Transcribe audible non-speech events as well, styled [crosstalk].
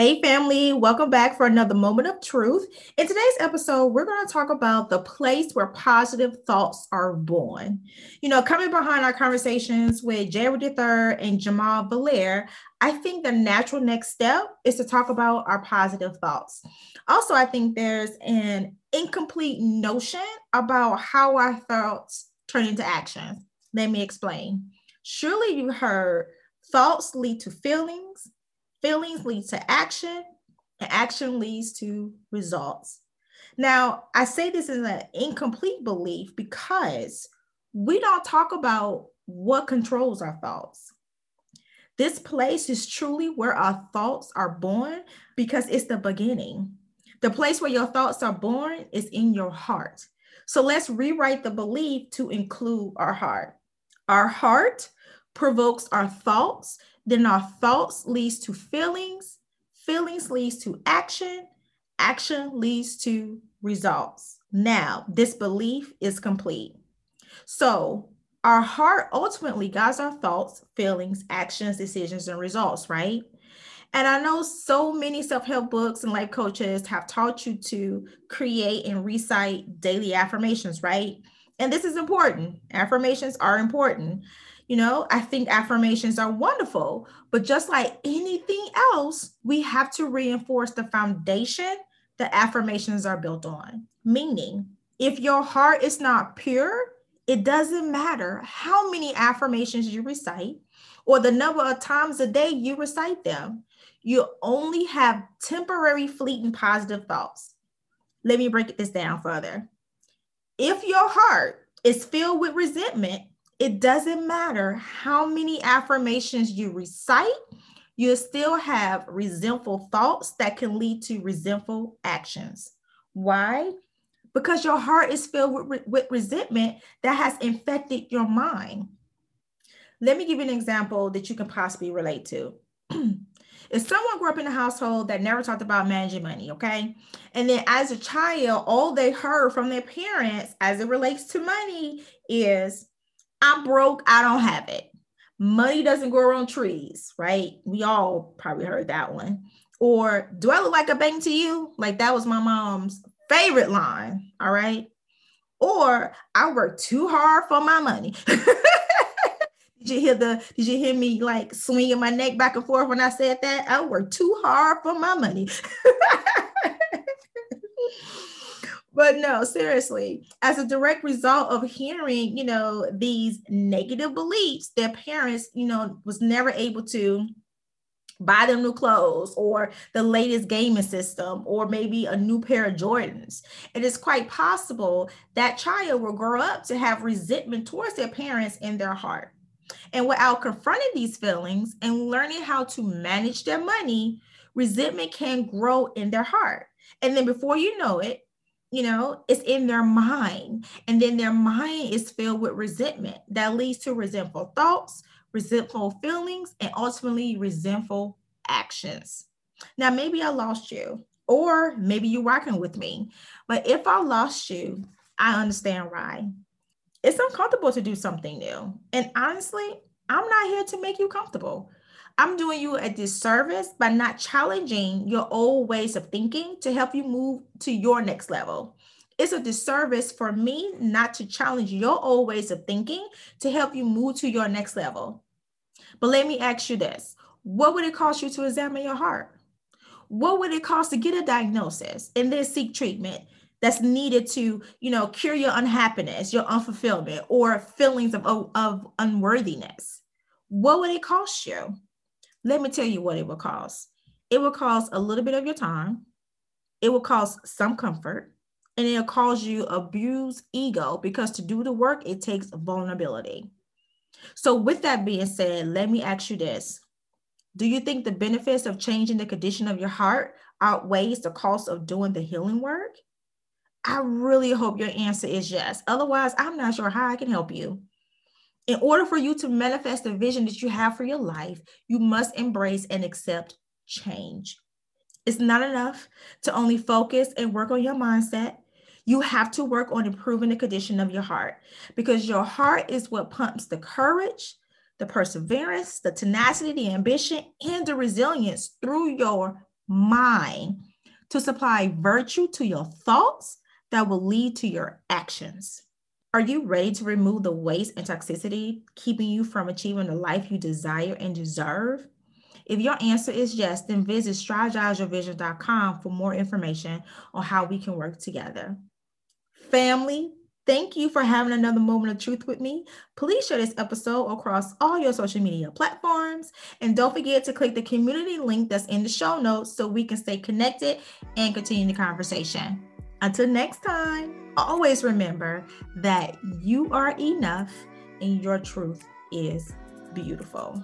Hey, family, welcome back for another moment of truth. In today's episode, we're going to talk about the place where positive thoughts are born. You know, coming behind our conversations with Jared III and Jamal Valaire, I think the natural next step is to talk about our positive thoughts. Also, I think there's an incomplete notion about how our thoughts turn into actions. Let me explain. Surely you heard thoughts lead to feelings Feelings lead to action, and action leads to results. Now, I say this is an incomplete belief because we don't talk about what controls our thoughts. This place is truly where our thoughts are born because it's the beginning. The place where your thoughts are born is in your heart. So let's rewrite the belief to include our heart. Our heart provokes our thoughts then our thoughts leads to feelings, feelings leads to action, action leads to results. Now, this belief is complete. So, our heart ultimately guides our thoughts, feelings, actions, decisions, and results, right? And I know so many self help books and life coaches have taught you to create and recite daily affirmations, right? And this is important. Affirmations are important. You know, I think affirmations are wonderful, but just like anything else, we have to reinforce the foundation that affirmations are built on. Meaning, if your heart is not pure, it doesn't matter how many affirmations you recite or the number of times a day you recite them. You only have temporary, fleeting positive thoughts. Let me break this down further. If your heart is filled with resentment, it doesn't matter how many affirmations you recite, you still have resentful thoughts that can lead to resentful actions. Why? Because your heart is filled with, with resentment that has infected your mind. Let me give you an example that you can possibly relate to. [clears throat] if someone grew up in a household that never talked about managing money, okay? And then as a child, all they heard from their parents as it relates to money is I'm broke, I don't have it. Money doesn't grow on trees, right? We all probably heard that one. Or do I look like a bank to you? Like that was my mom's favorite line. All right. Or I work too hard for my money. [laughs] did you hear the did you hear me like swinging my neck back and forth when I said that? I work too hard for my money. [laughs] but no seriously as a direct result of hearing you know these negative beliefs their parents you know was never able to buy them new clothes or the latest gaming system or maybe a new pair of jordans. It is quite possible that child will grow up to have resentment towards their parents in their heart. And without confronting these feelings and learning how to manage their money resentment can grow in their heart. And then before you know it you know, it's in their mind. And then their mind is filled with resentment that leads to resentful thoughts, resentful feelings, and ultimately resentful actions. Now, maybe I lost you, or maybe you're working with me. But if I lost you, I understand why. It's uncomfortable to do something new. And honestly, I'm not here to make you comfortable. I'm doing you a disservice by not challenging your old ways of thinking to help you move to your next level. It's a disservice for me not to challenge your old ways of thinking to help you move to your next level. But let me ask you this what would it cost you to examine your heart? What would it cost to get a diagnosis and then seek treatment that's needed to, you know, cure your unhappiness, your unfulfillment, or feelings of, of unworthiness? What would it cost you? Let me tell you what it will cost. It will cost a little bit of your time. It will cost some comfort and it'll cause you abuse ego because to do the work, it takes vulnerability. So with that being said, let me ask you this. Do you think the benefits of changing the condition of your heart outweighs the cost of doing the healing work? I really hope your answer is yes. Otherwise, I'm not sure how I can help you. In order for you to manifest the vision that you have for your life, you must embrace and accept change. It's not enough to only focus and work on your mindset. You have to work on improving the condition of your heart because your heart is what pumps the courage, the perseverance, the tenacity, the ambition, and the resilience through your mind to supply virtue to your thoughts that will lead to your actions. Are you ready to remove the waste and toxicity keeping you from achieving the life you desire and deserve? If your answer is yes, then visit strategizeyourvision.com for more information on how we can work together. Family, thank you for having another moment of truth with me. Please share this episode across all your social media platforms. And don't forget to click the community link that's in the show notes so we can stay connected and continue the conversation. Until next time, always remember that you are enough and your truth is beautiful.